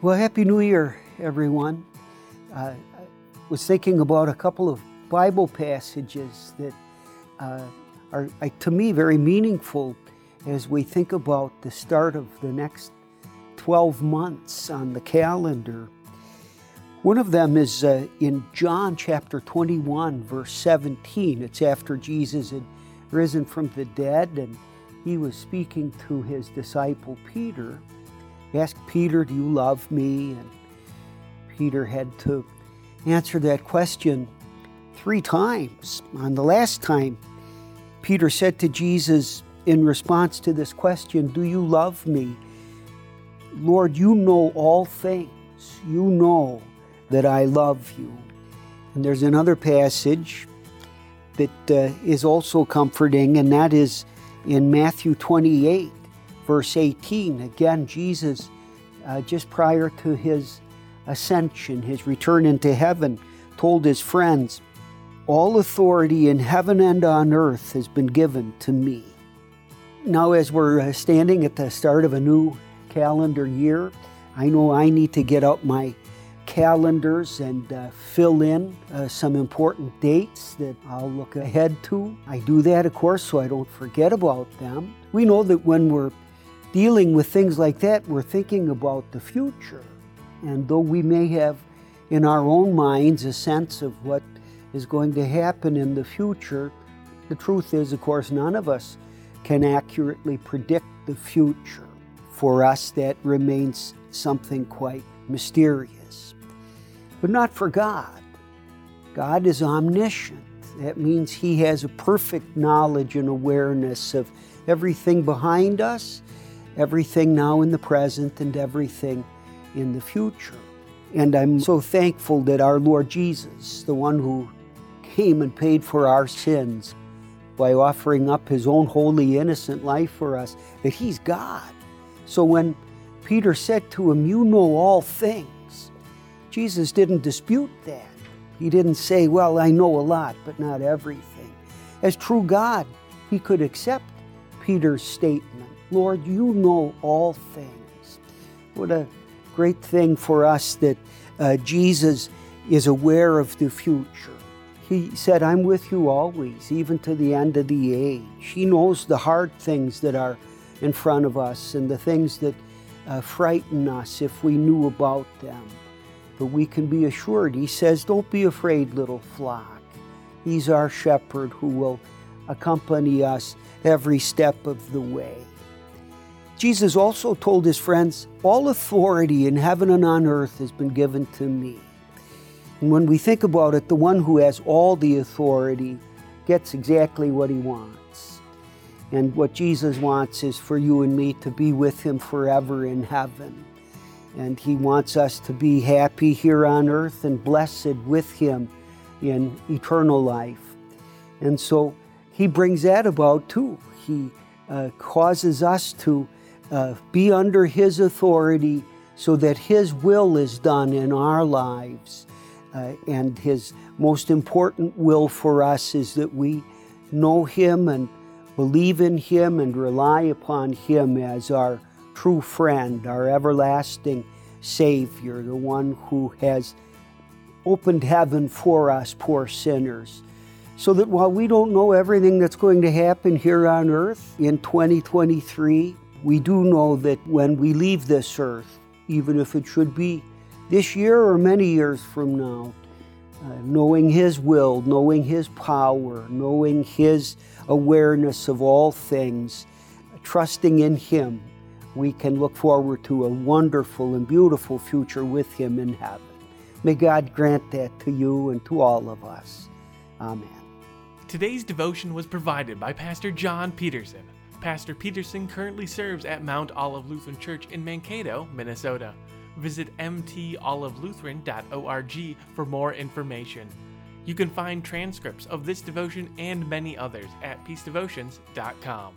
Well, Happy New Year, everyone. Uh, I was thinking about a couple of Bible passages that uh, are, to me, very meaningful as we think about the start of the next 12 months on the calendar. One of them is uh, in John chapter 21, verse 17. It's after Jesus had risen from the dead and he was speaking to his disciple Peter. Asked Peter, Do you love me? And Peter had to answer that question three times. On the last time, Peter said to Jesus in response to this question, Do you love me? Lord, you know all things. You know that I love you. And there's another passage that uh, is also comforting, and that is in Matthew 28 verse 18. Again, Jesus, uh, just prior to his ascension, his return into heaven, told his friends, All authority in heaven and on earth has been given to me. Now, as we're uh, standing at the start of a new calendar year, I know I need to get out my calendars and uh, fill in uh, some important dates that I'll look ahead to. I do that, of course, so I don't forget about them. We know that when we're dealing with things like that, we're thinking about the future. And though we may have in our own minds a sense of what is going to happen in the future, the truth is, of course, none of us can accurately predict the future. For us, that remains something quite mysterious. But not for God. God is omniscient. That means He has a perfect knowledge and awareness of everything behind us everything now in the present and everything in the future. And I'm so thankful that our Lord Jesus, the one who came and paid for our sins by offering up his own holy, innocent life for us, that he's God. So when Peter said to him, You know all things, Jesus didn't dispute that. He didn't say, Well, I know a lot, but not everything. As true God, he could accept Peter's statement Lord, you know all things. What a great thing for us that uh, Jesus is aware of the future. He said, I'm with you always, even to the end of the age. He knows the hard things that are in front of us and the things that uh, frighten us if we knew about them. But we can be assured, He says, Don't be afraid, little flock. He's our shepherd who will accompany us every step of the way. Jesus also told his friends, All authority in heaven and on earth has been given to me. And when we think about it, the one who has all the authority gets exactly what he wants. And what Jesus wants is for you and me to be with him forever in heaven. And he wants us to be happy here on earth and blessed with him in eternal life. And so he brings that about too. He uh, causes us to uh, be under His authority so that His will is done in our lives. Uh, and His most important will for us is that we know Him and believe in Him and rely upon Him as our true friend, our everlasting Savior, the one who has opened heaven for us, poor sinners. So that while we don't know everything that's going to happen here on earth in 2023, we do know that when we leave this earth, even if it should be this year or many years from now, uh, knowing His will, knowing His power, knowing His awareness of all things, trusting in Him, we can look forward to a wonderful and beautiful future with Him in heaven. May God grant that to you and to all of us. Amen. Today's devotion was provided by Pastor John Peterson. Pastor Peterson currently serves at Mount Olive Lutheran Church in Mankato, Minnesota. Visit mtolivelutheran.org for more information. You can find transcripts of this devotion and many others at peacedevotions.com.